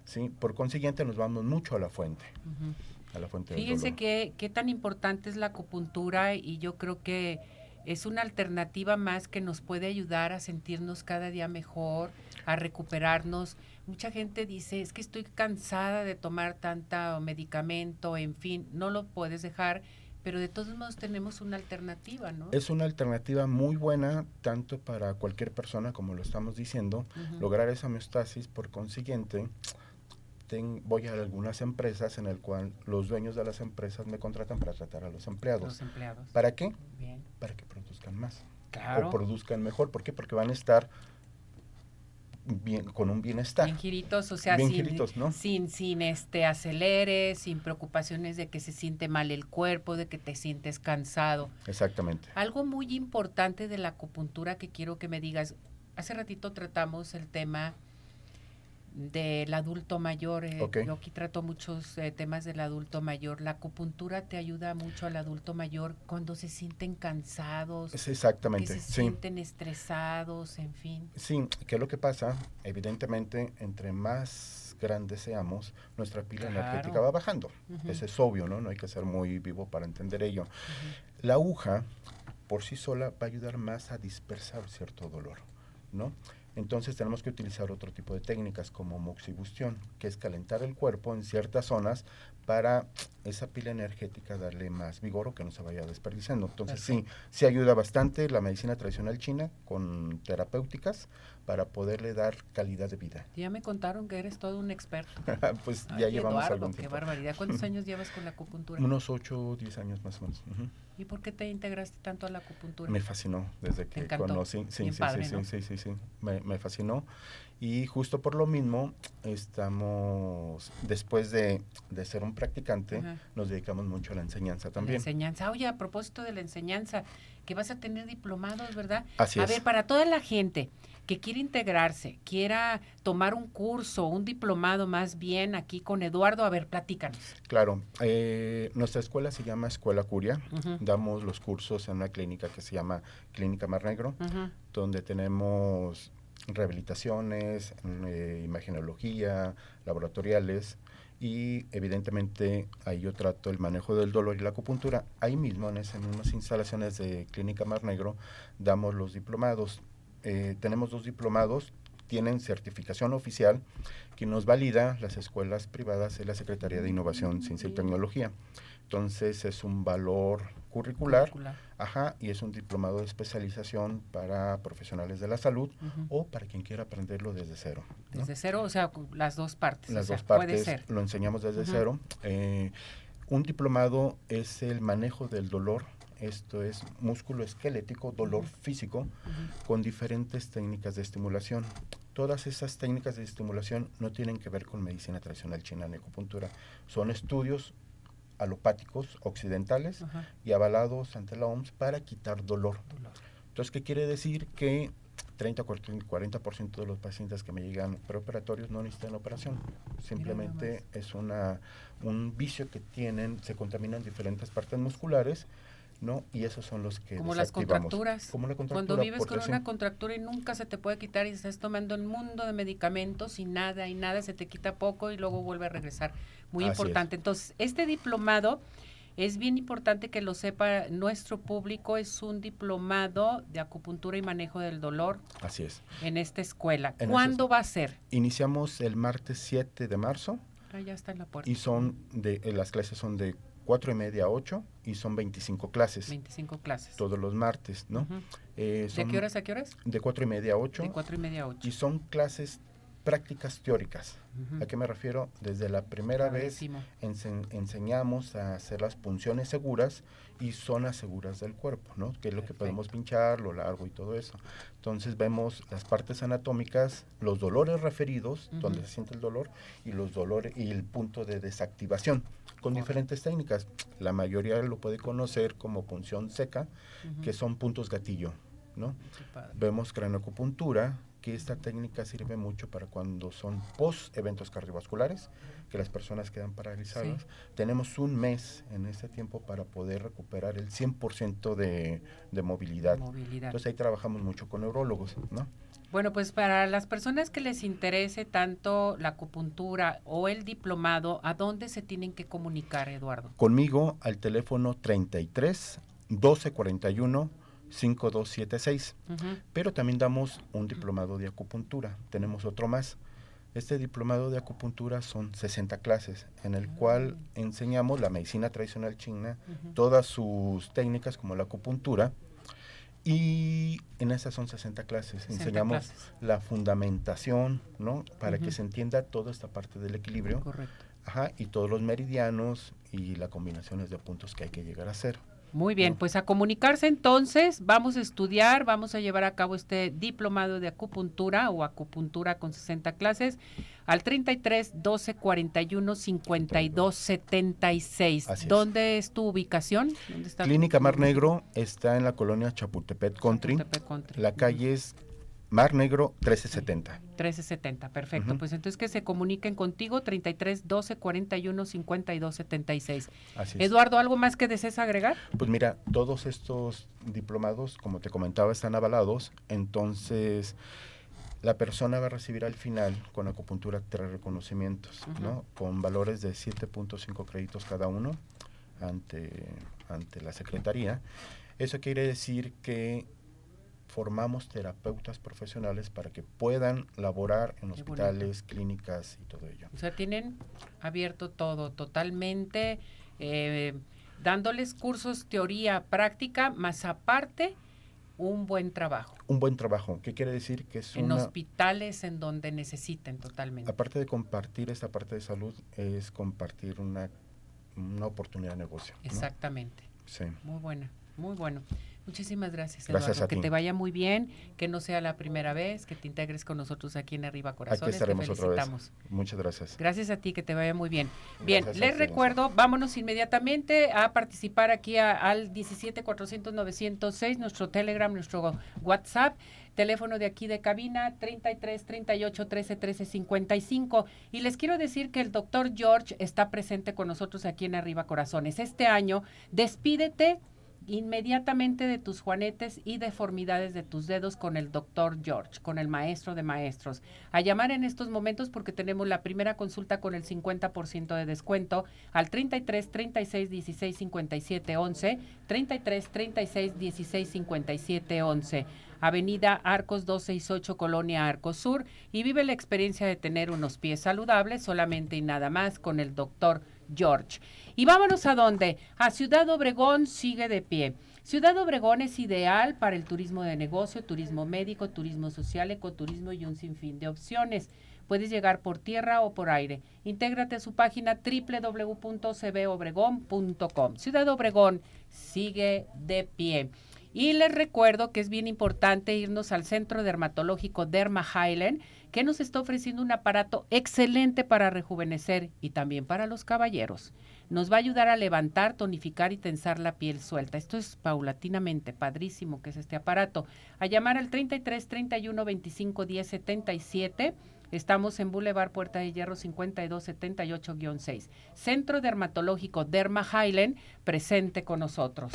[SPEAKER 8] Sí, por consiguiente nos vamos mucho a la fuente. A la fuente
[SPEAKER 2] Fíjense qué tan importante es la acupuntura y yo creo que es una alternativa más que nos puede ayudar a sentirnos cada día mejor, a recuperarnos. Mucha gente dice, es que estoy cansada de tomar tanta medicamento, en fin, no lo puedes dejar pero de todos modos tenemos una alternativa, ¿no?
[SPEAKER 8] Es una alternativa muy buena tanto para cualquier persona, como lo estamos diciendo, lograr esa homeostasis, por consiguiente, voy a algunas empresas en el cual los dueños de las empresas me contratan para tratar a los empleados.
[SPEAKER 2] Los empleados.
[SPEAKER 8] ¿Para qué? Para que produzcan más. Claro. O produzcan mejor. ¿Por qué? Porque van a estar bien, con un bienestar.
[SPEAKER 2] Bien giritos, o sea, sin, sin, sin este acelere, sin preocupaciones de que se siente mal el cuerpo, de que te sientes cansado.
[SPEAKER 8] Exactamente.
[SPEAKER 2] Algo muy importante de la acupuntura que quiero que me digas, hace ratito tratamos el tema del adulto mayor. Eh, yo aquí trato muchos eh, temas del adulto mayor. La acupuntura te ayuda mucho al adulto mayor cuando se sienten cansados.
[SPEAKER 8] exactamente.
[SPEAKER 2] se sienten estresados, en fin.
[SPEAKER 8] Sí, ¿qué es lo que pasa? Evidentemente, entre más grandes seamos, nuestra pila energética va bajando. Eso es obvio, ¿no? No hay que ser muy vivo para entender ello. La aguja, por sí sola, va a ayudar más a dispersar cierto dolor, ¿no? Entonces tenemos que utilizar otro tipo de técnicas como moxibustión, que es calentar el cuerpo en ciertas zonas para esa pila energética darle más vigor o que no se vaya desperdiciando. Entonces sí, sí ayuda bastante la medicina tradicional china con terapéuticas para poderle dar calidad de vida.
[SPEAKER 2] Ya me contaron que eres todo un experto.
[SPEAKER 8] pues ya llevamos
[SPEAKER 2] Eduardo, qué barbaridad. ¿Cuántos años llevas con la acupuntura?
[SPEAKER 8] Unos 8 o 10 años más o menos.
[SPEAKER 2] ¿Y por qué te integraste tanto a la acupuntura?
[SPEAKER 8] Me fascinó desde que conocí. Sí, sí, sí, sí, sí, sí, me, me fascinó. Y justo por lo mismo, estamos, después de, de ser un practicante, nos dedicamos mucho a la enseñanza también. La
[SPEAKER 2] enseñanza. Oye, a propósito de la enseñanza, que vas a tener diplomados, ¿verdad?
[SPEAKER 8] Así
[SPEAKER 2] a ver, para toda la gente que quiere integrarse, quiera tomar un curso, un diplomado más bien aquí con Eduardo, a ver, platícanos.
[SPEAKER 8] Claro, eh, nuestra escuela se llama Escuela Curia, damos los cursos en una clínica que se llama Clínica Mar Negro, donde tenemos rehabilitaciones, eh, imagenología, laboratoriales y evidentemente ahí yo trato el manejo del dolor y la acupuntura. Ahí mismo, en esas mismas instalaciones de Clínica Mar Negro, damos los diplomados. Eh, tenemos dos diplomados, tienen certificación oficial que nos valida las escuelas privadas y la Secretaría de Innovación, Ciencia y Tecnología. Entonces es un valor curricular, ajá, y es un diplomado de especialización para profesionales de la salud o para quien quiera aprenderlo desde cero.
[SPEAKER 2] Desde cero, o sea, las dos partes.
[SPEAKER 8] Las dos partes lo enseñamos desde cero. Eh, un diplomado es el manejo del dolor esto es músculo esquelético, dolor físico, con diferentes técnicas de estimulación. Todas esas técnicas de estimulación no tienen que ver con medicina tradicional china ni acupuntura. Son estudios alopáticos occidentales y avalados ante la OMS para quitar dolor. Entonces, ¿qué quiere decir? Que 30 o 40% de los pacientes que me llegan preoperatorios no necesitan operación. Simplemente es una, un vicio que tienen, se contaminan diferentes partes musculares ¿no? Y esos son los que
[SPEAKER 2] Como las contracturas. Como la contractura. Cuando vives con una contractura y nunca se te puede quitar y estás tomando el mundo de medicamentos y nada, y nada, se te quita poco y luego vuelve a regresar. Muy importante. Entonces, este diplomado es bien importante que lo sepa nuestro público, es un diplomado de acupuntura y manejo del dolor.
[SPEAKER 8] Así es.
[SPEAKER 2] En esta escuela. ¿Cuándo va a ser?
[SPEAKER 8] Iniciamos el martes 7 de marzo.
[SPEAKER 2] Ah, ya está en la puerta.
[SPEAKER 8] Y son de, eh, las clases son de cuatro y media a 8 y son 25 clases.
[SPEAKER 2] 25 clases.
[SPEAKER 8] Todos los martes, ¿no?
[SPEAKER 2] Eh, ¿De qué horas a qué horas?
[SPEAKER 8] De cuatro y media a 8.
[SPEAKER 2] De cuatro y media a 8.
[SPEAKER 8] Y son clases prácticas teóricas. ¿A qué me refiero? Desde la primera vez enseñamos a hacer las punciones seguras y zonas seguras del cuerpo, ¿no? Que es lo que podemos pinchar, lo largo y todo eso. Entonces vemos las partes anatómicas, los dolores referidos, donde se siente el dolor, y los dolores y el punto de desactivación con diferentes técnicas. La mayoría lo puede conocer como punción seca, que son puntos gatillo, ¿no? Vemos cranoacupuntura, que esta técnica sirve mucho para cuando son post eventos cardiovasculares, que las personas quedan paralizadas. Tenemos un mes en este tiempo para poder recuperar el 100% de, de movilidad. movilidad. Entonces ahí trabajamos mucho con neurólogos, ¿no?
[SPEAKER 2] Bueno, pues para las personas que les interese tanto la acupuntura o el diplomado, ¿a dónde se tienen que comunicar, Eduardo?
[SPEAKER 8] Conmigo al teléfono 33 1241 5276. Pero también damos un diplomado de acupuntura. Tenemos otro más. Este diplomado de acupuntura son 60 clases, en el cual ah. enseñamos la medicina tradicional china, todas sus técnicas como la acupuntura, y en estas son 60 clases. enseñamos la fundamentación, ¿no? Para que se entienda toda esta parte del equilibrio.
[SPEAKER 2] Correcto.
[SPEAKER 8] Ajá, y todos los meridianos y las combinaciones de puntos que hay que llegar a hacer.
[SPEAKER 2] Muy bien, pues a comunicarse entonces, vamos a estudiar, vamos a llevar a cabo este diplomado de acupuntura o acupuntura con 60 clases al 33 12 41 52 76. ¿Dónde es tu ubicación? ¿Dónde
[SPEAKER 8] está Clínica Mar Negro está en la colonia Chapultepec Country. La calle es Mar Negro 1370.
[SPEAKER 2] 1370, perfecto. Pues entonces que se comuniquen contigo 33 12 41 52 76. Así es. Eduardo, ¿algo más que desees agregar?
[SPEAKER 8] Pues mira, todos estos diplomados, como te comentaba, están avalados, entonces la persona va a recibir al final con acupuntura tres reconocimientos, ¿no? Con valores de 7.5 créditos cada uno ante, ante la Secretaría. Eso quiere decir que formamos terapeutas profesionales para que puedan laborar en hospitales, clínicas y todo ello.
[SPEAKER 2] O sea, tienen abierto todo totalmente, eh, dándoles cursos, teoría, práctica, más aparte un buen trabajo.
[SPEAKER 8] Un buen trabajo, ¿qué quiere decir? Que es
[SPEAKER 2] en hospitales en donde necesiten totalmente.
[SPEAKER 8] Aparte de compartir esta parte de salud, es compartir una, una oportunidad de negocio.
[SPEAKER 2] Exactamente.
[SPEAKER 8] Sí.
[SPEAKER 2] Muy buena, muy bueno. Muchísimas gracias, Eduardo. que te vaya muy bien, que no sea la primera vez, que te integres con nosotros aquí en Arriba Corazones.
[SPEAKER 8] Aquí estaremos otra vez. Muchas gracias.
[SPEAKER 2] Gracias a ti, que te vaya muy bien. Bien, les recuerdo, vámonos inmediatamente a participar aquí al 17 400 906, nuestro Telegram, nuestro WhatsApp teléfono de aquí de cabina 33 38 13 13 55 y les quiero decir que el doctor George está presente con nosotros aquí en Arriba Corazones. Este año despídete inmediatamente de tus juanetes y deformidades de tus dedos con el doctor George, con el maestro de maestros. A llamar en estos momentos porque tenemos la primera consulta con el 50% de descuento al 33 36 16 57 11, 33 36 16 57 11. Avenida Arcos 268, Colonia Arcos Sur, y vive la experiencia de tener unos pies saludables solamente y nada más con el doctor George. Y vámonos a dónde? A Ciudad Obregón sigue de pie. Ciudad Obregón es ideal para el turismo de negocio, turismo médico, turismo social, ecoturismo y un sinfín de opciones. Puedes llegar por tierra o por aire. Intégrate a su página www.cbobregón.com. Ciudad Obregón sigue de pie. Y les recuerdo que es bien importante irnos al Centro Dermatológico Derma Highland, que nos está ofreciendo un aparato excelente para rejuvenecer y también para los caballeros. Nos va a ayudar a levantar, tonificar y tensar la piel suelta. Esto es paulatinamente, padrísimo que es este aparato. A llamar al 33 31 25 10 77. Estamos en Boulevard Puerta de Hierro 5278-6. Centro Dermatológico Derma Highland, presente con nosotros.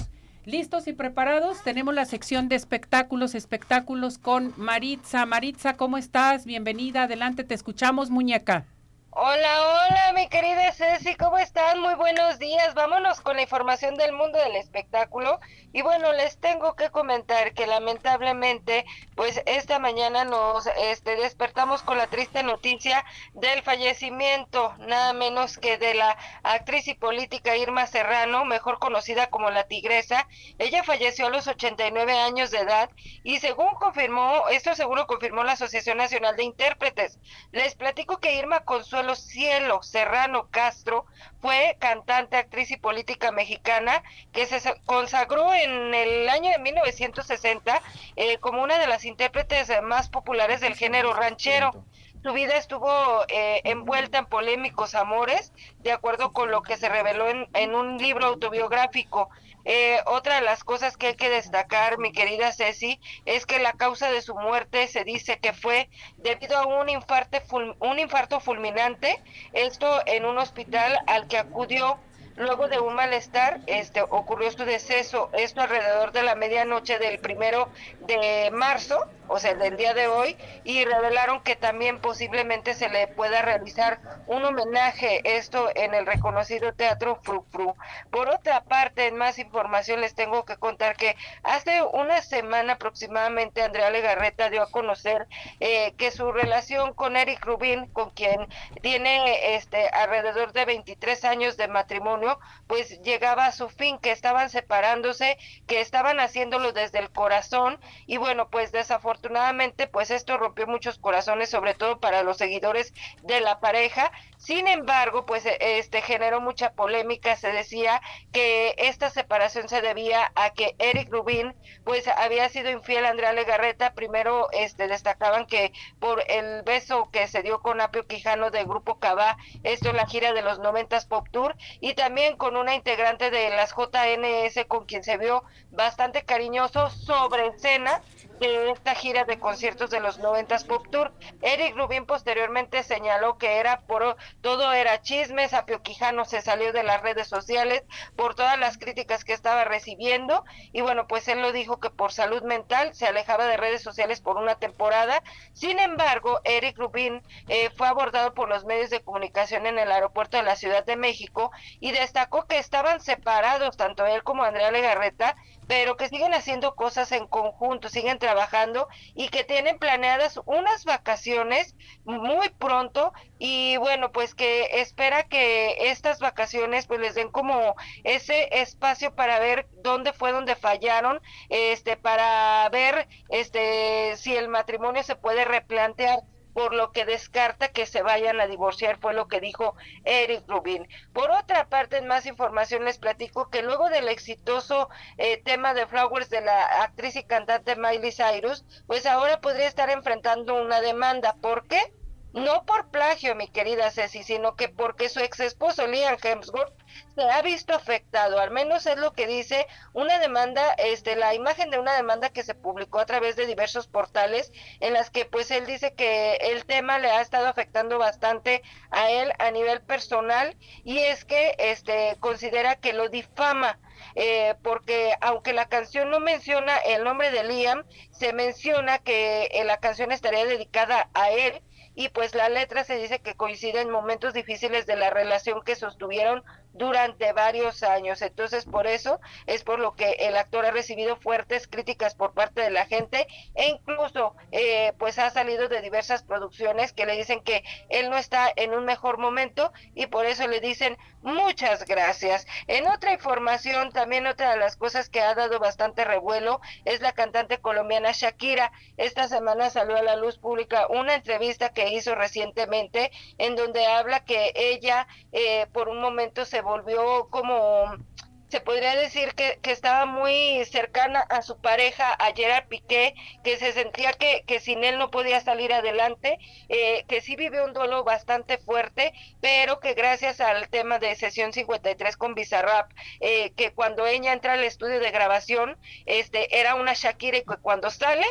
[SPEAKER 2] Listos y preparados, tenemos la sección de espectáculos, espectáculos con Maritza. Maritza, ¿cómo estás? Bienvenida, adelante, te escuchamos, muñeca.
[SPEAKER 9] Hola, hola, mi querida Ceci, ¿cómo están? Muy buenos días. Vámonos con la información del mundo del espectáculo. Y bueno, les tengo que comentar que lamentablemente, pues esta mañana nos este, despertamos con la triste noticia del fallecimiento, nada menos que de la actriz y política Irma Serrano, mejor conocida como la Tigresa. Ella falleció a los 89 años de edad y según confirmó, esto seguro confirmó la Asociación Nacional de Intérpretes. Les platico que Irma Consuelo Cielo Serrano Castro fue cantante, actriz y política mexicana que se consagró en el año de 1960 eh, como una de las intérpretes más populares del género ranchero. Su vida estuvo eh, envuelta en polémicos amores, de acuerdo con lo que se reveló en, en un libro autobiográfico. Eh, otra de las cosas que hay que destacar, mi querida Ceci, es que la causa de su muerte se dice que fue debido a un infarto, un infarto fulminante, esto en un hospital al que acudió Luego de un malestar, este, ocurrió su deceso, esto alrededor de la medianoche del primero de marzo, o sea, del día de hoy, y revelaron que también posiblemente se le pueda realizar un homenaje, esto en el reconocido Teatro Fru Fru. Por otra parte, en más información les tengo que contar que hace una semana aproximadamente Andrea Legarreta dio a conocer eh, que su relación con Eric Rubin, con quien tiene este alrededor de 23 años de matrimonio, pues llegaba a su fin, que estaban separándose, que estaban haciéndolo desde el corazón y bueno, pues desafortunadamente pues esto rompió muchos corazones, sobre todo para los seguidores de la pareja. Sin embargo, pues este generó mucha polémica, se decía que esta separación se debía a que Eric Rubin pues había sido infiel a Andrea Legarreta, primero este destacaban que por el beso que se dio con Apio Quijano del grupo Cabá, esto en la gira de los noventas Pop Tour y también con una integrante de las JNS con quien se vio bastante cariñoso sobre escena de esta gira de conciertos de los 90 Pop Tour. Eric Rubin posteriormente señaló que era por todo era chismes, Apio Quijano se salió de las redes sociales por todas las críticas que estaba recibiendo y bueno, pues él lo dijo que por salud mental se alejaba de redes sociales por una temporada. Sin embargo, Eric Rubin eh, fue abordado por los medios de comunicación en el aeropuerto de la Ciudad de México y destacó que estaban separados tanto él como Andrea Legarreta pero que siguen haciendo cosas en conjunto, siguen trabajando y que tienen planeadas unas vacaciones muy pronto y bueno, pues que espera que estas vacaciones pues les den como ese espacio para ver dónde fue donde fallaron, este para ver este si el matrimonio se puede replantear por lo que descarta que se vayan a divorciar, fue lo que dijo Eric Rubin. Por otra parte, en más información les platico que luego del exitoso eh, tema de Flowers de la actriz y cantante Miley Cyrus, pues ahora podría estar enfrentando una demanda. ¿Por qué? No por plagio, mi querida Ceci, sino que porque su ex esposo Liam Hemsworth se ha visto afectado, al menos es lo que dice una demanda, este, la imagen de una demanda que se publicó a través de diversos portales en las que pues él dice que el tema le ha estado afectando bastante a él a nivel personal y es que este considera que lo difama eh, porque aunque la canción no menciona el nombre de Liam, se menciona que eh, la canción estaría dedicada a él y pues la letra se dice que coincide en momentos difíciles de la relación que sostuvieron durante varios años. Entonces, por eso es por lo que el actor ha recibido fuertes críticas por parte de la gente e incluso eh, pues ha salido de diversas producciones que le dicen que él no está en un mejor momento y por eso le dicen muchas gracias. En otra información, también otra de las cosas que ha dado bastante revuelo es la cantante colombiana Shakira. Esta semana salió a la luz pública una entrevista que hizo recientemente en donde habla que ella eh, por un momento se volvió como se podría decir que, que, estaba muy cercana a su pareja, a Piqué, que se sentía que, que sin él no podía salir adelante, eh, que sí vivió un duelo bastante fuerte, pero que gracias al tema de sesión 53 con Bizarrap, eh, que cuando ella entra al estudio de grabación, este era una Shakira y que cuando sale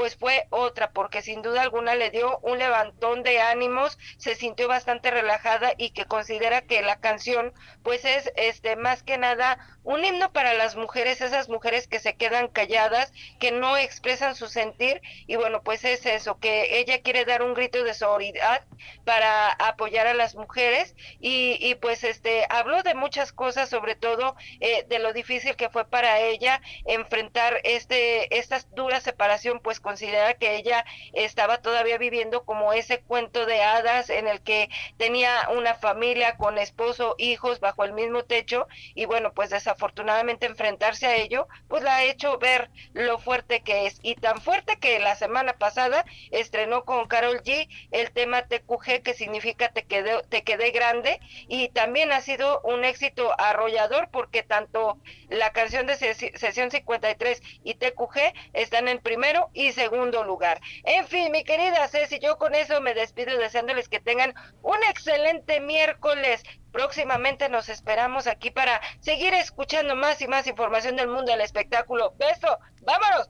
[SPEAKER 9] pues fue otra, porque sin duda alguna le dio un levantón de ánimos, se sintió bastante relajada y que considera que la canción pues es este más que nada un himno para las mujeres, esas mujeres que se quedan calladas, que no expresan su sentir y bueno, pues es eso, que ella quiere dar un grito de solidaridad para apoyar a las mujeres y, y pues este habló de muchas cosas, sobre todo eh, de lo difícil que fue para ella enfrentar este esta dura separación, pues considera que ella estaba todavía viviendo como ese cuento de hadas en el que tenía una familia con esposo, hijos bajo el mismo techo y bueno, pues desafortunadamente enfrentarse a ello, pues la ha hecho ver lo fuerte que es y tan fuerte que la semana pasada estrenó con Carol G el tema TQG que significa te quedé, te quedé grande y también ha sido un éxito arrollador porque tanto la canción de sesión 53 y TQG están en primero y segundo lugar. En fin, mi querida Ceci, yo con eso me despido deseándoles que tengan un excelente miércoles. Próximamente nos esperamos aquí para seguir escuchando más y más información del mundo del espectáculo. Beso, vámonos.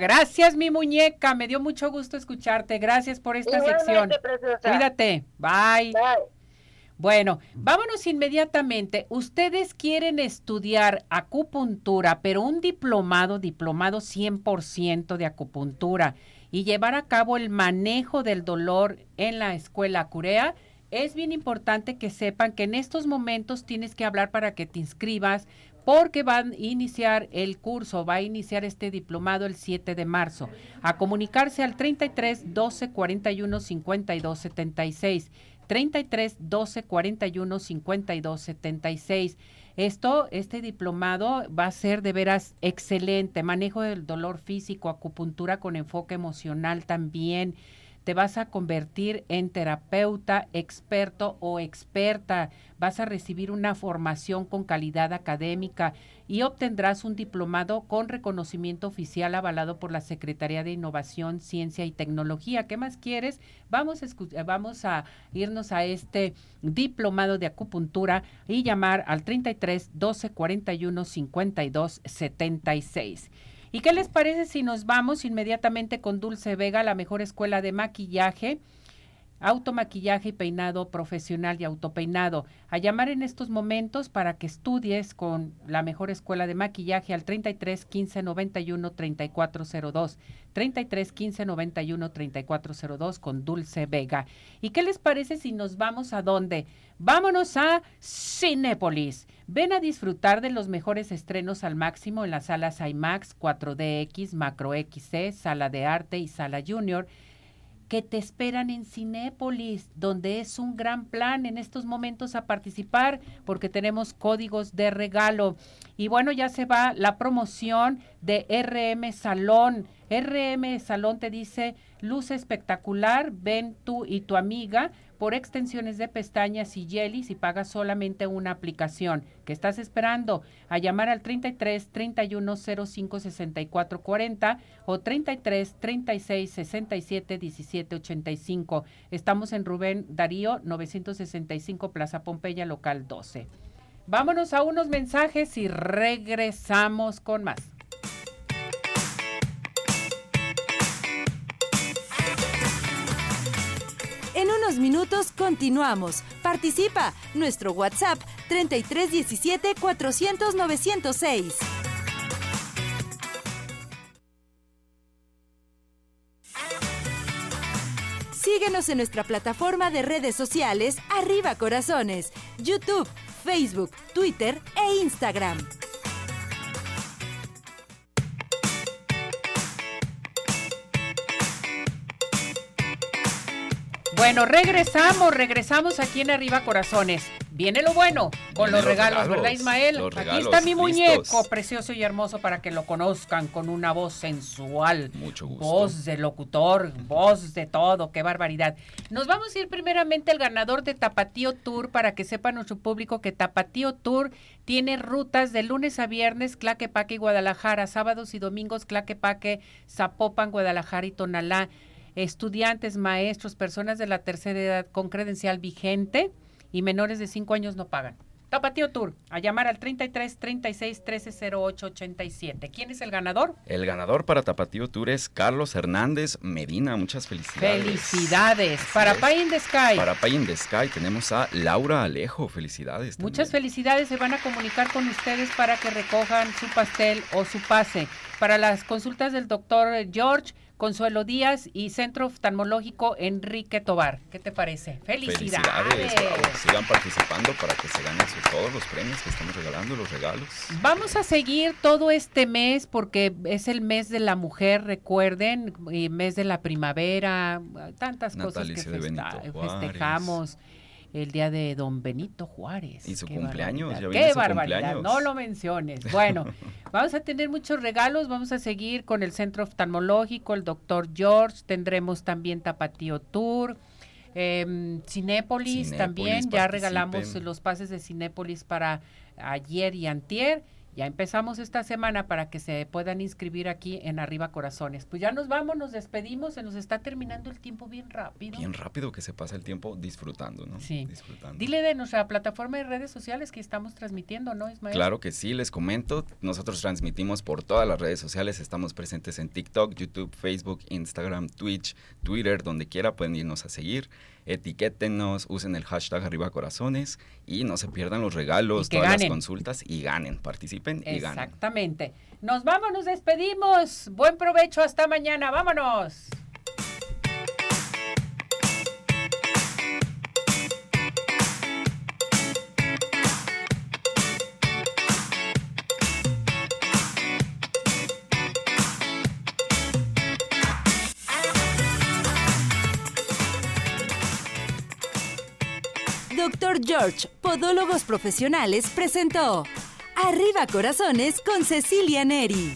[SPEAKER 2] Gracias mi muñeca, me dio mucho gusto escucharte. Gracias por esta sección. Cuídate. Bye. Bueno, vámonos inmediatamente. Ustedes quieren estudiar acupuntura, pero un diplomado, diplomado 100% de acupuntura y llevar a cabo el manejo del dolor en la escuela Curea es bien importante que sepan que en estos momentos tienes que hablar para que te inscribas porque van a iniciar el curso, va a iniciar este diplomado el 7 de marzo. A comunicarse al 33 12 41 52 76. 33 12 41 52 76. Esto, este diplomado va a ser de veras excelente. Manejo del dolor físico, acupuntura con enfoque emocional también te vas a convertir en terapeuta, experto o experta, vas a recibir una formación con calidad académica y obtendrás un diplomado con reconocimiento oficial avalado por la Secretaría de Innovación, Ciencia y Tecnología. ¿Qué más quieres? Vamos a, vamos a irnos a este diplomado de acupuntura y llamar al 33 12 41 52 76. ¿Y qué les parece si nos vamos inmediatamente con Dulce Vega, la mejor escuela de maquillaje? automaquillaje y peinado profesional y autopeinado. A llamar en estos momentos para que estudies con la mejor escuela de maquillaje al 33 15 91 3402. 33 15 91 3402 con Dulce Vega. ¿Y qué les parece si nos vamos a dónde? Vámonos a Cinépolis. Ven a disfrutar de los mejores estrenos al máximo en las salas IMAX, 4DX, Macro XC, Sala de Arte y Sala Junior que te esperan en Cinépolis, donde es un gran plan en estos momentos a participar porque tenemos códigos de regalo. Y bueno, ya se va la promoción de RM Salón. RM Salón te dice, luz espectacular, ven tú y tu amiga por extensiones de pestañas y jellies y pagas solamente una aplicación. ¿Qué estás esperando? A llamar al 33 31 05 64 40 o 33 36 67 17 85. Estamos en Rubén Darío 965 Plaza Pompeya, local 12. Vámonos a unos mensajes y regresamos con más.
[SPEAKER 1] Minutos continuamos. Participa. Nuestro WhatsApp 3317 400 906. Síguenos en nuestra plataforma de redes sociales Arriba Corazones, YouTube, Facebook, Twitter e Instagram.
[SPEAKER 2] Bueno, regresamos, regresamos aquí en Arriba Corazones. Viene lo bueno con los, regalos, ¿verdad, Ismael? aquí está mi muñeco precioso y hermoso para que lo conozcan con una voz sensual.
[SPEAKER 10] Mucho gusto.
[SPEAKER 2] Voz de locutor, voz de todo, qué barbaridad. Nos vamos a ir primeramente al ganador de Tapatío Tour para que sepa nuestro público que Tapatío Tour tiene rutas de lunes a viernes, Claquepaque y Guadalajara, sábados y domingos, Claquepaque, Zapopan, Guadalajara y Tonalá estudiantes, maestros, personas de la tercera edad con credencial vigente y menores de cinco años no pagan. Tapatío Tour, a llamar al 33 36 13 08 87. ¿Quién es el ganador?
[SPEAKER 10] El ganador para Tapatío Tour es Carlos Hernández Medina. Muchas felicidades.
[SPEAKER 2] Felicidades. Para Pay in the Sky.
[SPEAKER 10] Para Pay in the Sky tenemos a Laura Alejo. Felicidades.
[SPEAKER 2] Muchas felicidades. Se van a comunicar con ustedes para que recojan su pastel o su pase. Para las consultas del doctor George Consuelo Díaz y Centro Oftalmológico Enrique Tobar. ¿Qué te parece? Felicidades.
[SPEAKER 10] sigan participando para que se ganen todos los premios que estamos regalando, los regalos.
[SPEAKER 2] Vamos a seguir todo este mes porque es el mes de la mujer, recuerden, y mes de la primavera, tantas cosas que festejamos el día de don Benito Juárez.
[SPEAKER 10] Y su cumpleaños.
[SPEAKER 2] Ya Qué barbaridad, no lo menciones. Bueno, vamos a tener muchos regalos, vamos a seguir con el Centro Oftalmológico, el doctor George, tendremos también Tapatío Tour. Eh, Cinépolis, también, ya regalamos los pases de Cinépolis para ayer y antier ya empezamos esta semana para que se puedan inscribir aquí en Arriba Corazones. Pues ya nos vamos, nos despedimos, se nos está terminando el tiempo bien rápido.
[SPEAKER 10] Bien rápido que se pasa el tiempo disfrutando, ¿no?
[SPEAKER 2] Sí. Disfrutando. Dile de nuestra plataforma de redes sociales que estamos transmitiendo, ¿no, Ismael?
[SPEAKER 10] Claro que sí, les comento. Nosotros transmitimos por todas las redes sociales, estamos presentes en TikTok, YouTube, Facebook, Instagram, Twitch, Twitter, donde quiera pueden irnos a seguir etiquétenos, usen el hashtag arriba corazones y no se pierdan los regalos, todas las consultas y ganen, participen y
[SPEAKER 2] ganen. Exactamente. Nos vamos, nos despedimos. Buen provecho, hasta mañana, vámonos.
[SPEAKER 1] Doctor George, Podólogos Profesionales, presentó Arriba Corazones con Cecilia Neri.